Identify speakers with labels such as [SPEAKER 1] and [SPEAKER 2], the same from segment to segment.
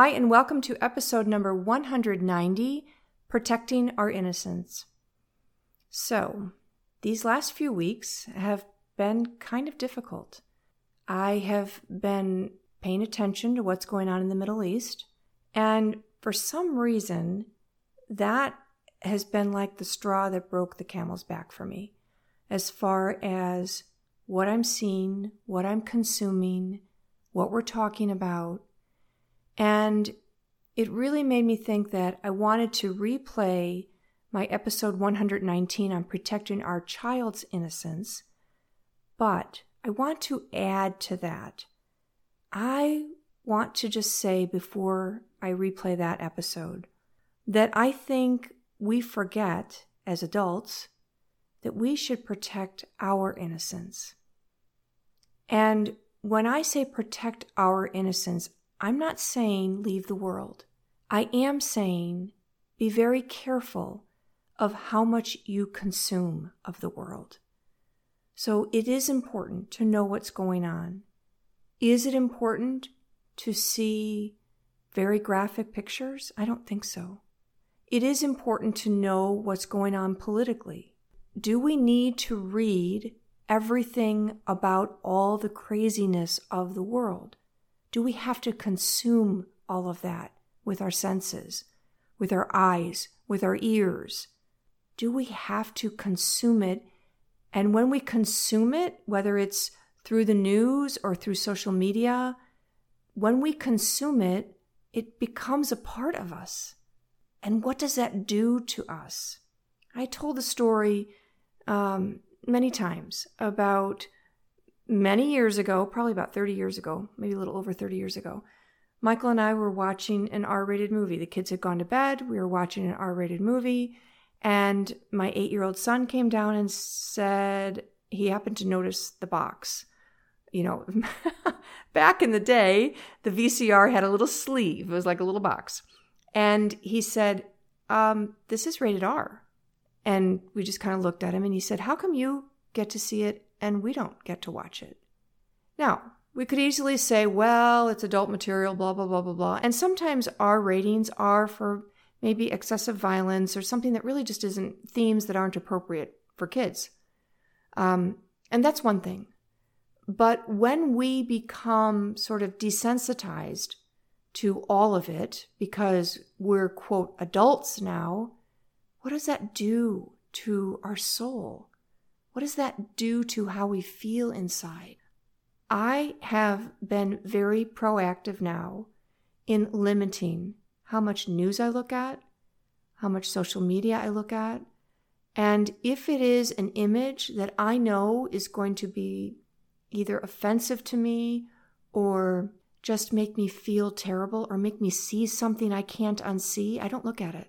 [SPEAKER 1] Hi, and welcome to episode number 190 Protecting Our Innocence. So, these last few weeks have been kind of difficult. I have been paying attention to what's going on in the Middle East, and for some reason, that has been like the straw that broke the camel's back for me as far as what I'm seeing, what I'm consuming, what we're talking about and it really made me think that I wanted to replay my episode 119 on protecting our child's innocence. But I want to add to that. I want to just say before I replay that episode that I think we forget as adults that we should protect our innocence. And when I say protect our innocence, I'm not saying leave the world. I am saying be very careful of how much you consume of the world. So it is important to know what's going on. Is it important to see very graphic pictures? I don't think so. It is important to know what's going on politically. Do we need to read everything about all the craziness of the world? Do we have to consume all of that with our senses, with our eyes, with our ears? Do we have to consume it? And when we consume it, whether it's through the news or through social media, when we consume it, it becomes a part of us. And what does that do to us? I told the story um, many times about many years ago, probably about 30 years ago, maybe a little over 30 years ago, Michael and I were watching an R rated movie. The kids had gone to bed. We were watching an R rated movie. And my eight year old son came down and said he happened to notice the box. You know, back in the day, the VCR had a little sleeve, it was like a little box. And he said, um, This is rated R. And we just kind of looked at him and he said, How come you get to see it and we don't get to watch it. Now, we could easily say, well, it's adult material, blah, blah, blah, blah, blah. And sometimes our ratings are for maybe excessive violence or something that really just isn't themes that aren't appropriate for kids. Um, and that's one thing. But when we become sort of desensitized to all of it because we're, quote, adults now, what does that do to our soul? What does that do to how we feel inside? I have been very proactive now in limiting how much news I look at, how much social media I look at. And if it is an image that I know is going to be either offensive to me or just make me feel terrible or make me see something I can't unsee, I don't look at it.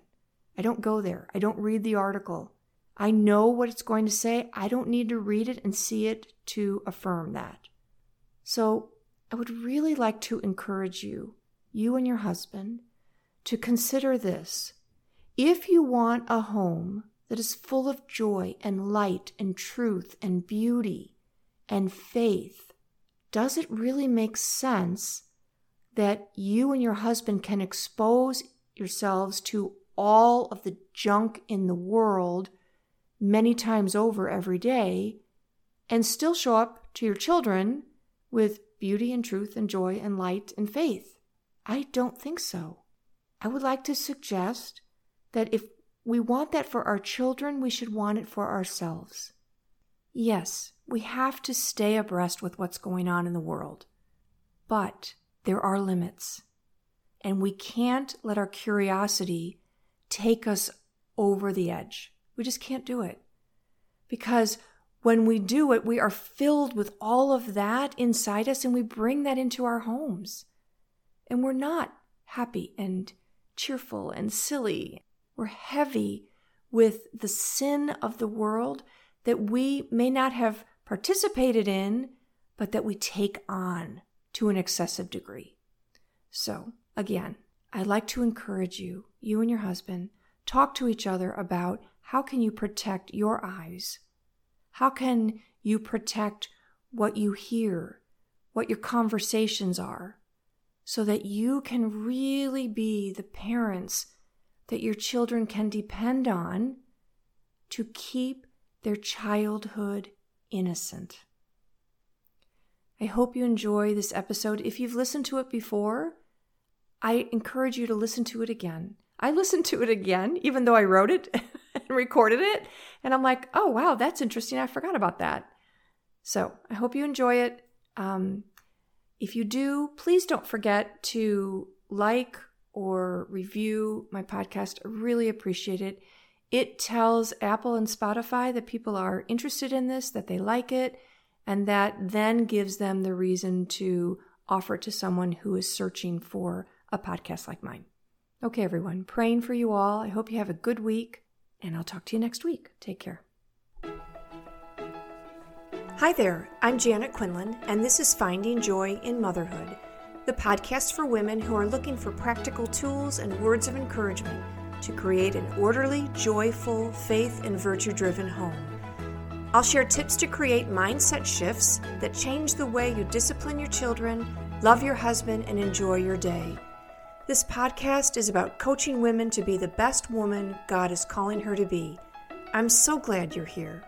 [SPEAKER 1] I don't go there. I don't read the article. I know what it's going to say. I don't need to read it and see it to affirm that. So I would really like to encourage you, you and your husband, to consider this. If you want a home that is full of joy and light and truth and beauty and faith, does it really make sense that you and your husband can expose yourselves to all of the junk in the world many times over every day and still show up to your children with beauty and truth and joy and light and faith? I don't think so. I would like to suggest that if we want that for our children, we should want it for ourselves. Yes, we have to stay abreast with what's going on in the world, but there are limits. And we can't let our curiosity take us over the edge. We just can't do it. Because when we do it, we are filled with all of that inside us and we bring that into our homes. And we're not happy and cheerful and silly. We're heavy with the sin of the world that we may not have participated in, but that we take on to an excessive degree. So, again, I'd like to encourage you, you and your husband, talk to each other about how can you protect your eyes? How can you protect what you hear, what your conversations are, so that you can really be the parents that your children can depend on to keep their childhood innocent. I hope you enjoy this episode. If you've listened to it before, I encourage you to listen to it again. I listened to it again, even though I wrote it and recorded it. And I'm like, oh, wow, that's interesting. I forgot about that. So I hope you enjoy it. Um, if you do, please don't forget to like or review my podcast. I really appreciate it. It tells Apple and Spotify that people are interested in this, that they like it, and that then gives them the reason to offer it to someone who is searching for a podcast like mine. Okay, everyone, praying for you all. I hope you have a good week, and I'll talk to you next week. Take care. Hi there, I'm Janet Quinlan, and this is Finding Joy in Motherhood, the podcast for women who are looking for practical tools and words of encouragement to create an orderly, joyful, faith and virtue driven home. I'll share tips to create mindset shifts that change the way you discipline your children, love your husband, and enjoy your day. This podcast is about coaching women to be the best woman God is calling her to be. I'm so glad you're here.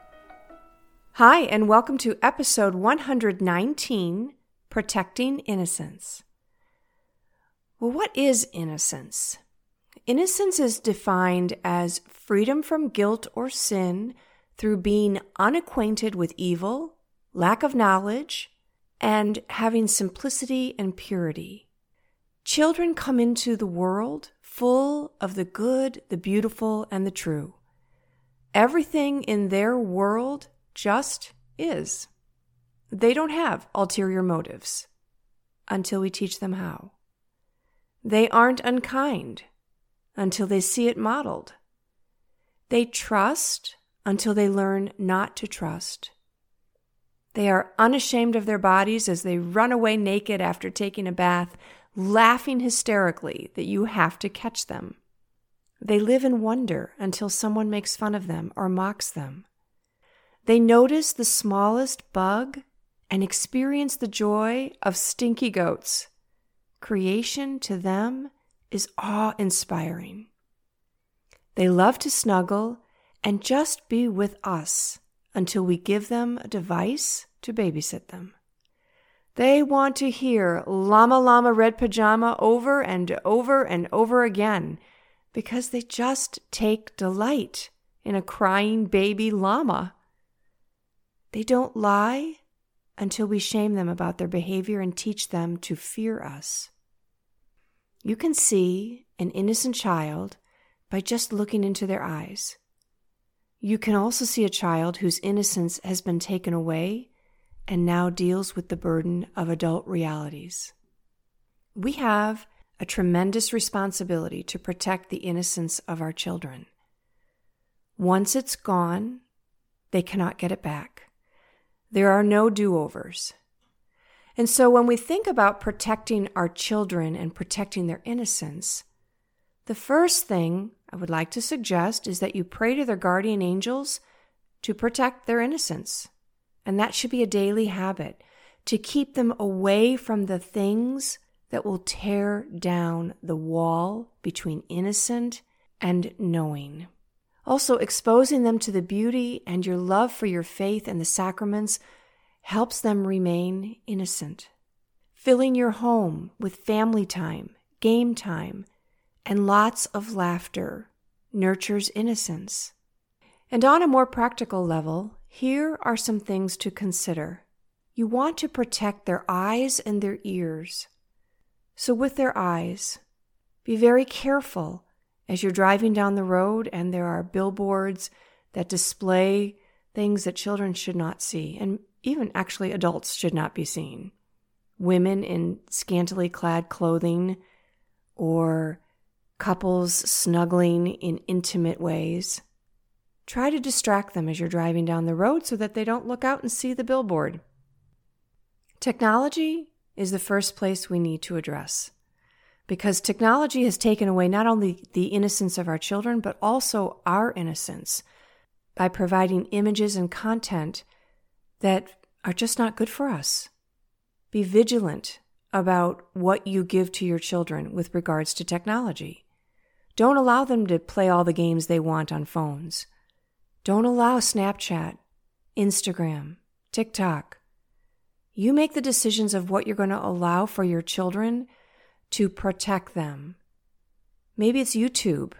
[SPEAKER 1] Hi, and welcome to episode 119 Protecting Innocence. Well, what is innocence? Innocence is defined as freedom from guilt or sin through being unacquainted with evil, lack of knowledge, and having simplicity and purity. Children come into the world full of the good, the beautiful, and the true. Everything in their world just is. They don't have ulterior motives until we teach them how. They aren't unkind until they see it modeled. They trust until they learn not to trust. They are unashamed of their bodies as they run away naked after taking a bath, laughing hysterically that you have to catch them. They live in wonder until someone makes fun of them or mocks them. They notice the smallest bug and experience the joy of stinky goats. Creation to them is awe inspiring. They love to snuggle and just be with us until we give them a device to babysit them. They want to hear Llama Llama Red Pajama over and over and over again because they just take delight in a crying baby llama. They don't lie until we shame them about their behavior and teach them to fear us. You can see an innocent child by just looking into their eyes. You can also see a child whose innocence has been taken away and now deals with the burden of adult realities. We have a tremendous responsibility to protect the innocence of our children. Once it's gone, they cannot get it back. There are no do overs. And so when we think about protecting our children and protecting their innocence, the first thing I would like to suggest is that you pray to their guardian angels to protect their innocence. And that should be a daily habit to keep them away from the things that will tear down the wall between innocent and knowing. Also, exposing them to the beauty and your love for your faith and the sacraments helps them remain innocent. Filling your home with family time, game time, and lots of laughter nurtures innocence. And on a more practical level, here are some things to consider. You want to protect their eyes and their ears. So, with their eyes, be very careful as you're driving down the road and there are billboards that display things that children should not see, and even actually adults should not be seen. Women in scantily clad clothing or couples snuggling in intimate ways. Try to distract them as you're driving down the road so that they don't look out and see the billboard. Technology is the first place we need to address because technology has taken away not only the innocence of our children, but also our innocence by providing images and content that are just not good for us. Be vigilant about what you give to your children with regards to technology. Don't allow them to play all the games they want on phones. Don't allow Snapchat, Instagram, TikTok. You make the decisions of what you're going to allow for your children to protect them. Maybe it's YouTube.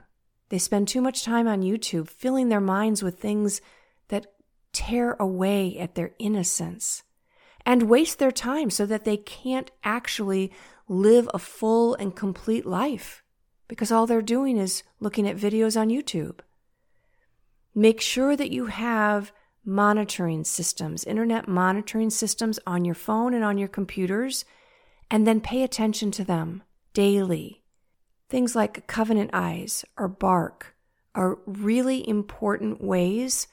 [SPEAKER 1] They spend too much time on YouTube filling their minds with things that tear away at their innocence and waste their time so that they can't actually live a full and complete life because all they're doing is looking at videos on YouTube. Make sure that you have monitoring systems, internet monitoring systems on your phone and on your computers, and then pay attention to them daily. Things like covenant eyes or bark are really important ways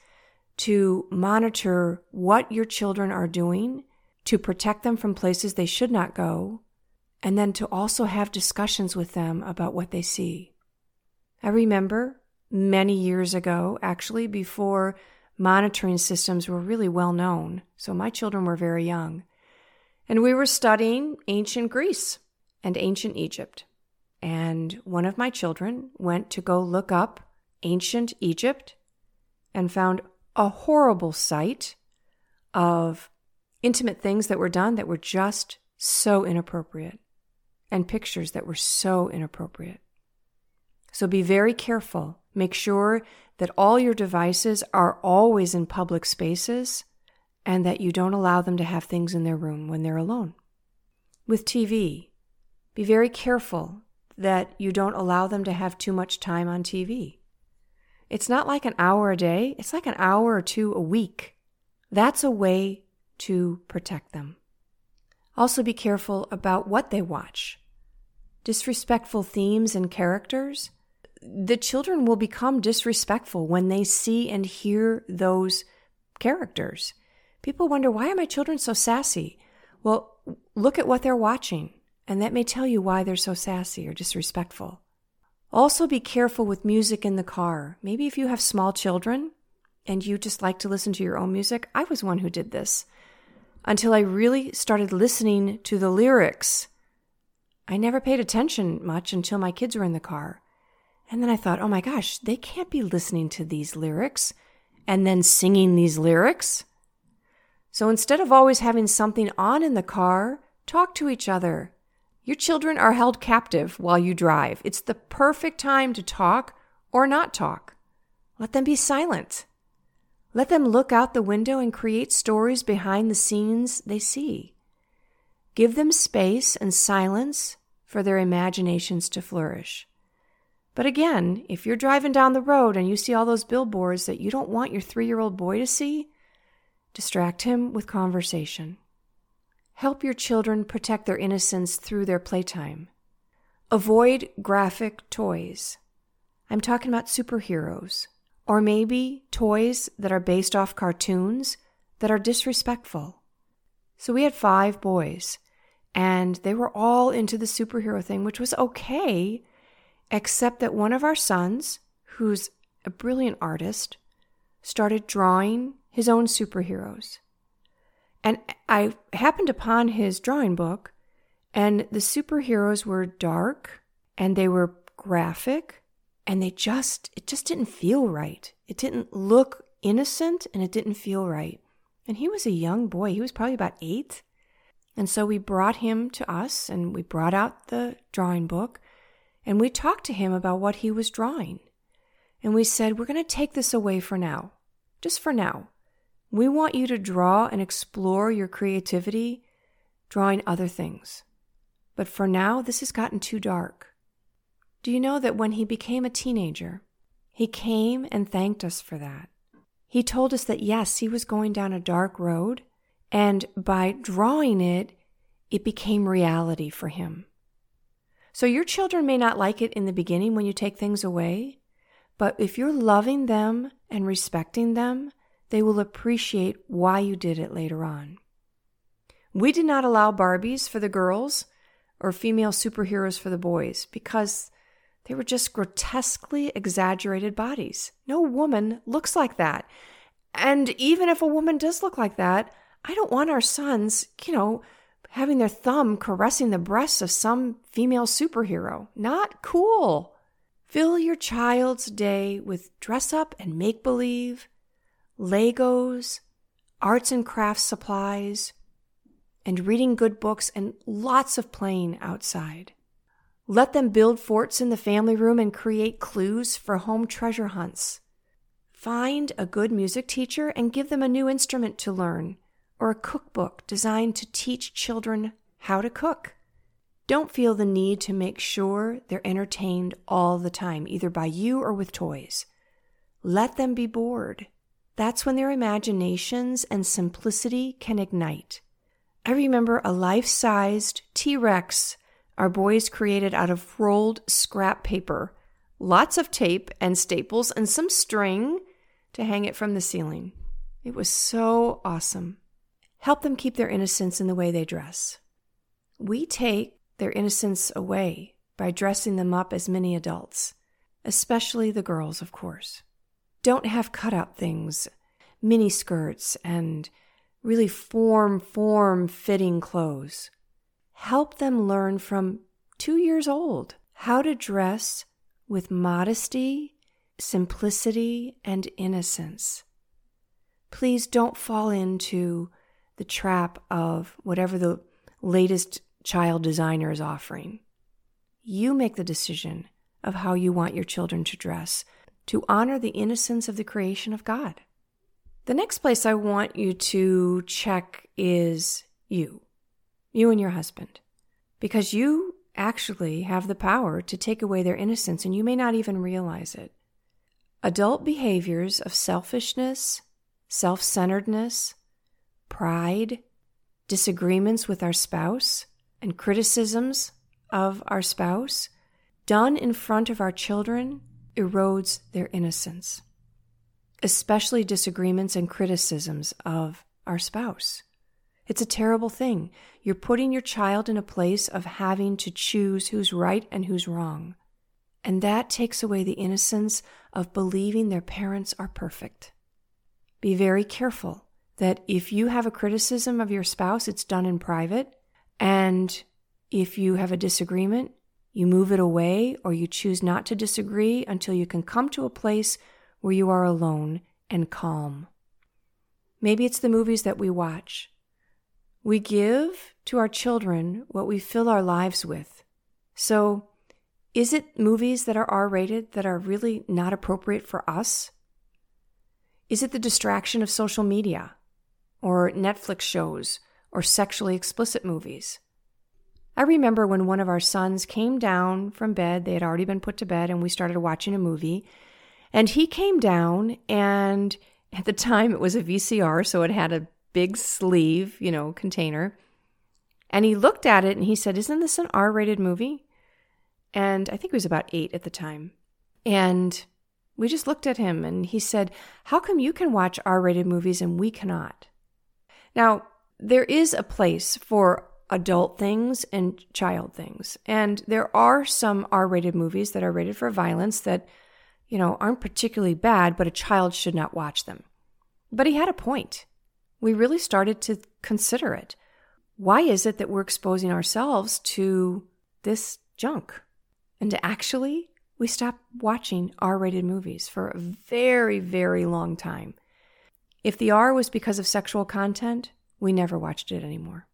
[SPEAKER 1] to monitor what your children are doing, to protect them from places they should not go, and then to also have discussions with them about what they see. I remember many years ago, actually, before monitoring systems were really well known. So my children were very young. And we were studying ancient Greece and ancient Egypt. And one of my children went to go look up ancient Egypt and found a horrible sight of intimate things that were done that were just so inappropriate and pictures that were so inappropriate. So be very careful. Make sure that all your devices are always in public spaces and that you don't allow them to have things in their room when they're alone. With TV, be very careful that you don't allow them to have too much time on TV. It's not like an hour a day, it's like an hour or two a week. That's a way to protect them. Also, be careful about what they watch. Disrespectful themes and characters the children will become disrespectful when they see and hear those characters. People wonder, why are my children so sassy? Well, look at what they're watching, and that may tell you why they're so sassy or disrespectful. Also, be careful with music in the car. Maybe if you have small children and you just like to listen to your own music, I was one who did this until I really started listening to the lyrics. I never paid attention much until my kids were in the car. And then I thought, oh my gosh, they can't be listening to these lyrics and then singing these lyrics. So instead of always having something on in the car, talk to each other. Your children are held captive while you drive. It's the perfect time to talk or not talk. Let them be silent. Let them look out the window and create stories behind the scenes they see. Give them space and silence for their imaginations to flourish. But again, if you're driving down the road and you see all those billboards that you don't want your three year old boy to see, distract him with conversation. Help your children protect their innocence through their playtime. Avoid graphic toys. I'm talking about superheroes, or maybe toys that are based off cartoons that are disrespectful. So we had five boys, and they were all into the superhero thing, which was okay except that one of our sons, who's a brilliant artist, started drawing his own superheroes. And I happened upon his drawing book, and the superheroes were dark and they were graphic and they just it just didn't feel right. It didn't look innocent and it didn't feel right. And he was a young boy. He was probably about 8. And so we brought him to us and we brought out the drawing book and we talked to him about what he was drawing. And we said, We're going to take this away for now, just for now. We want you to draw and explore your creativity drawing other things. But for now, this has gotten too dark. Do you know that when he became a teenager, he came and thanked us for that? He told us that yes, he was going down a dark road, and by drawing it, it became reality for him. So your children may not like it in the beginning when you take things away, but if you're loving them and respecting them, they will appreciate why you did it later on. We did not allow Barbies for the girls or female superheroes for the boys because they were just grotesquely exaggerated bodies. No woman looks like that. And even if a woman does look like that, I don't want our sons, you know, having their thumb caressing the breasts of some female superhero. Not cool. Fill your child's day with dress up and make believe, Legos, arts and crafts supplies, and reading good books and lots of playing outside. Let them build forts in the family room and create clues for home treasure hunts. Find a good music teacher and give them a new instrument to learn or a cookbook designed to teach children how to cook. Don't feel the need to make sure they're entertained all the time, either by you or with toys. Let them be bored. That's when their imaginations and simplicity can ignite. I remember a life sized T Rex our boys created out of rolled scrap paper, lots of tape and staples, and some string to hang it from the ceiling. It was so awesome. Help them keep their innocence in the way they dress. We take their innocence away by dressing them up as many adults, especially the girls, of course. Don't have cutout things, mini skirts, and really form, form fitting clothes. Help them learn from two years old how to dress with modesty, simplicity, and innocence. Please don't fall into the trap of whatever the latest child designer is offering. You make the decision of how you want your children to dress to honor the innocence of the creation of God. The next place I want you to check is you, you and your husband, because you actually have the power to take away their innocence and you may not even realize it. Adult behaviors of selfishness, self centeredness, pride, disagreements with our spouse, and criticisms of our spouse done in front of our children erodes their innocence, especially disagreements and criticisms of our spouse. It's a terrible thing. You're putting your child in a place of having to choose who's right and who's wrong. And that takes away the innocence of believing their parents are perfect. Be very careful that if you have a criticism of your spouse, it's done in private. And if you have a disagreement, you move it away or you choose not to disagree until you can come to a place where you are alone and calm. Maybe it's the movies that we watch. We give to our children what we fill our lives with. So, is it movies that are R rated that are really not appropriate for us? Is it the distraction of social media? Or Netflix shows or sexually explicit movies. I remember when one of our sons came down from bed, they had already been put to bed, and we started watching a movie. And he came down, and at the time it was a VCR, so it had a big sleeve, you know, container. And he looked at it and he said, Isn't this an R rated movie? And I think he was about eight at the time. And we just looked at him and he said, How come you can watch R rated movies and we cannot? Now, there is a place for adult things and child things. And there are some R rated movies that are rated for violence that, you know, aren't particularly bad, but a child should not watch them. But he had a point. We really started to consider it. Why is it that we're exposing ourselves to this junk? And actually, we stopped watching R rated movies for a very, very long time. If the R was because of sexual content, we never watched it anymore.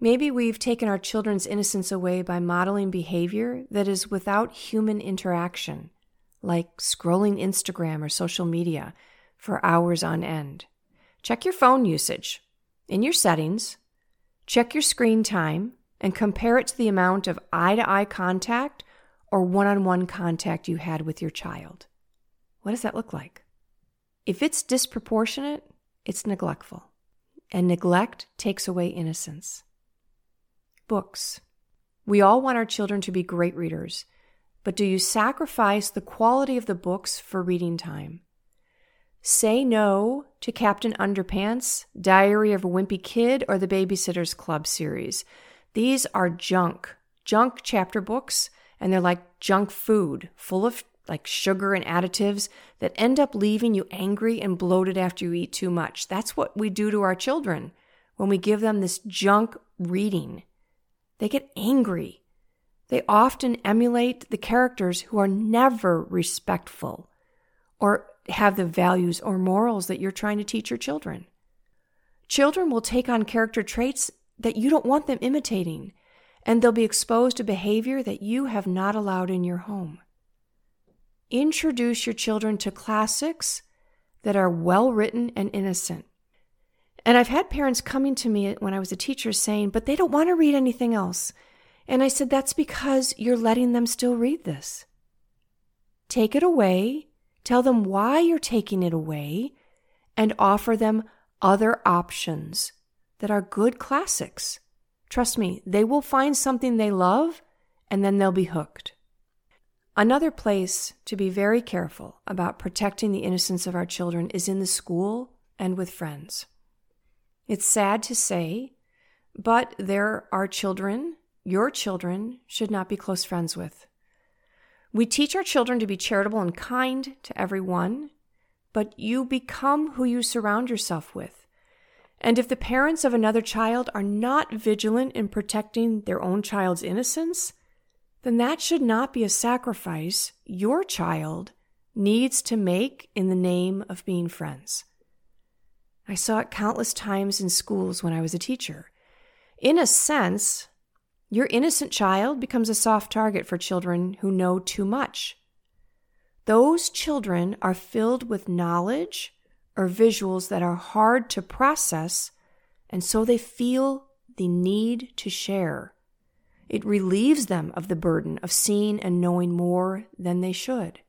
[SPEAKER 1] Maybe we've taken our children's innocence away by modeling behavior that is without human interaction, like scrolling Instagram or social media for hours on end. Check your phone usage. In your settings, check your screen time and compare it to the amount of eye to eye contact or one on one contact you had with your child. What does that look like? If it's disproportionate, it's neglectful. And neglect takes away innocence. Books. We all want our children to be great readers, but do you sacrifice the quality of the books for reading time? Say no to Captain Underpants, Diary of a Wimpy Kid, or the Babysitter's Club series. These are junk, junk chapter books, and they're like junk food, full of like sugar and additives that end up leaving you angry and bloated after you eat too much. That's what we do to our children when we give them this junk reading. They get angry. They often emulate the characters who are never respectful or have the values or morals that you're trying to teach your children. Children will take on character traits that you don't want them imitating, and they'll be exposed to behavior that you have not allowed in your home. Introduce your children to classics that are well written and innocent. And I've had parents coming to me when I was a teacher saying, but they don't want to read anything else. And I said, that's because you're letting them still read this. Take it away, tell them why you're taking it away, and offer them other options that are good classics. Trust me, they will find something they love and then they'll be hooked. Another place to be very careful about protecting the innocence of our children is in the school and with friends. It's sad to say, but there are children your children should not be close friends with. We teach our children to be charitable and kind to everyone, but you become who you surround yourself with. And if the parents of another child are not vigilant in protecting their own child's innocence, then that should not be a sacrifice your child needs to make in the name of being friends. I saw it countless times in schools when I was a teacher. In a sense, your innocent child becomes a soft target for children who know too much. Those children are filled with knowledge or visuals that are hard to process, and so they feel the need to share. It relieves them of the burden of seeing and knowing more than they should.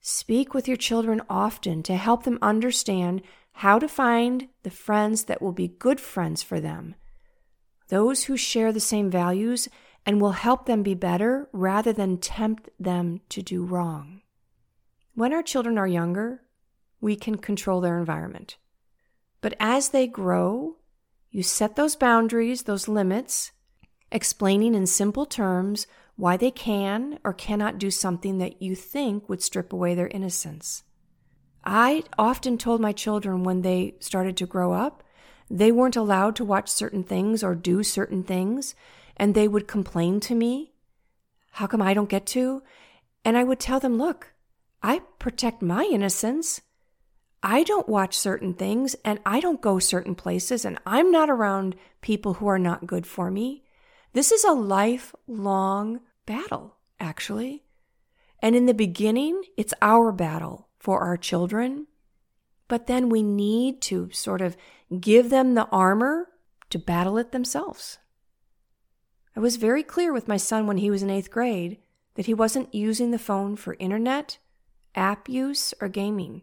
[SPEAKER 1] Speak with your children often to help them understand how to find the friends that will be good friends for them, those who share the same values and will help them be better rather than tempt them to do wrong. When our children are younger, we can control their environment. But as they grow, you set those boundaries, those limits, explaining in simple terms why they can or cannot do something that you think would strip away their innocence. I often told my children when they started to grow up, they weren't allowed to watch certain things or do certain things, and they would complain to me. How come I don't get to? And I would tell them, look, I protect my innocence. I don't watch certain things and I don't go certain places and I'm not around people who are not good for me. This is a lifelong battle, actually. And in the beginning, it's our battle for our children. But then we need to sort of give them the armor to battle it themselves. I was very clear with my son when he was in eighth grade that he wasn't using the phone for internet, app use, or gaming.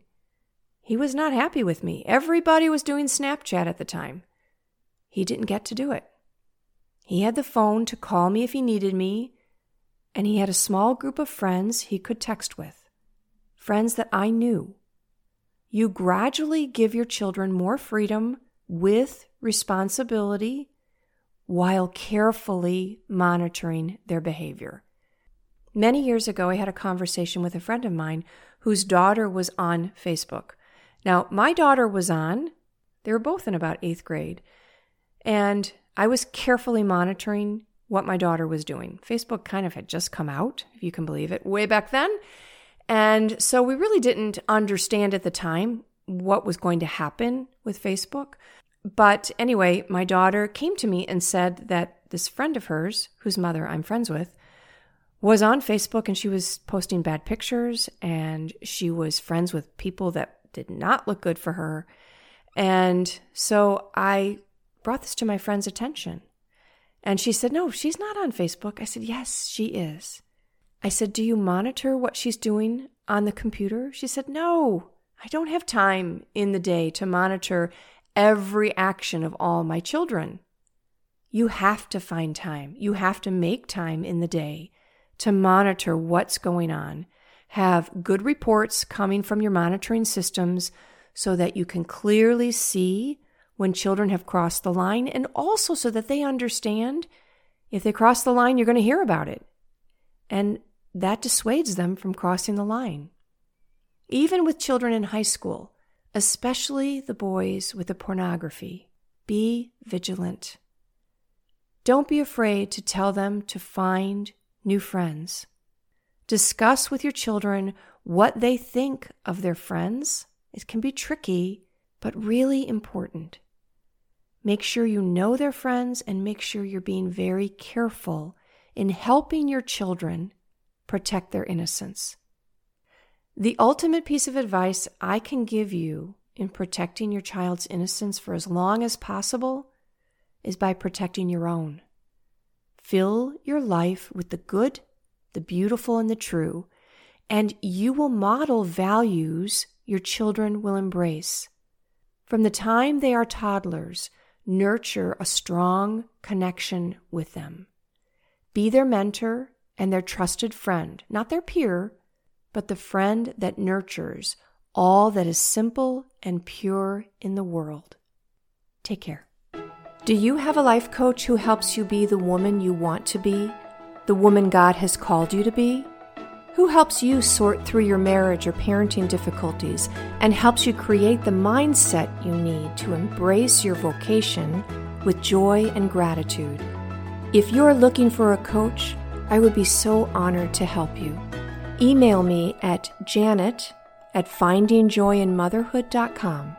[SPEAKER 1] He was not happy with me. Everybody was doing Snapchat at the time. He didn't get to do it. He had the phone to call me if he needed me, and he had a small group of friends he could text with, friends that I knew. You gradually give your children more freedom with responsibility while carefully monitoring their behavior. Many years ago, I had a conversation with a friend of mine whose daughter was on Facebook. Now, my daughter was on, they were both in about eighth grade, and I was carefully monitoring what my daughter was doing. Facebook kind of had just come out, if you can believe it, way back then. And so we really didn't understand at the time what was going to happen with Facebook. But anyway, my daughter came to me and said that this friend of hers, whose mother I'm friends with, was on Facebook and she was posting bad pictures and she was friends with people that did not look good for her. And so I brought this to my friend's attention. And she said, No, she's not on Facebook. I said, Yes, she is. I said, Do you monitor what she's doing on the computer? She said, No, I don't have time in the day to monitor every action of all my children. You have to find time. You have to make time in the day to monitor what's going on have good reports coming from your monitoring systems so that you can clearly see when children have crossed the line and also so that they understand if they cross the line, you're going to hear about it. And that dissuades them from crossing the line. Even with children in high school, especially the boys with the pornography, be vigilant. Don't be afraid to tell them to find new friends. Discuss with your children what they think of their friends. It can be tricky, but really important. Make sure you know their friends and make sure you're being very careful in helping your children protect their innocence. The ultimate piece of advice I can give you in protecting your child's innocence for as long as possible is by protecting your own. Fill your life with the good, the beautiful, and the true, and you will model values your children will embrace. From the time they are toddlers, nurture a strong connection with them. Be their mentor and their trusted friend, not their peer, but the friend that nurtures all that is simple and pure in the world. Take care. Do you have a life coach who helps you be the woman you want to be, the woman God has called you to be? Who helps you sort through your marriage or parenting difficulties and helps you create the mindset you need to embrace your vocation with joy and gratitude? If you are looking for a coach, I would be so honored to help you. Email me at janet at findingjoyinmotherhood.com.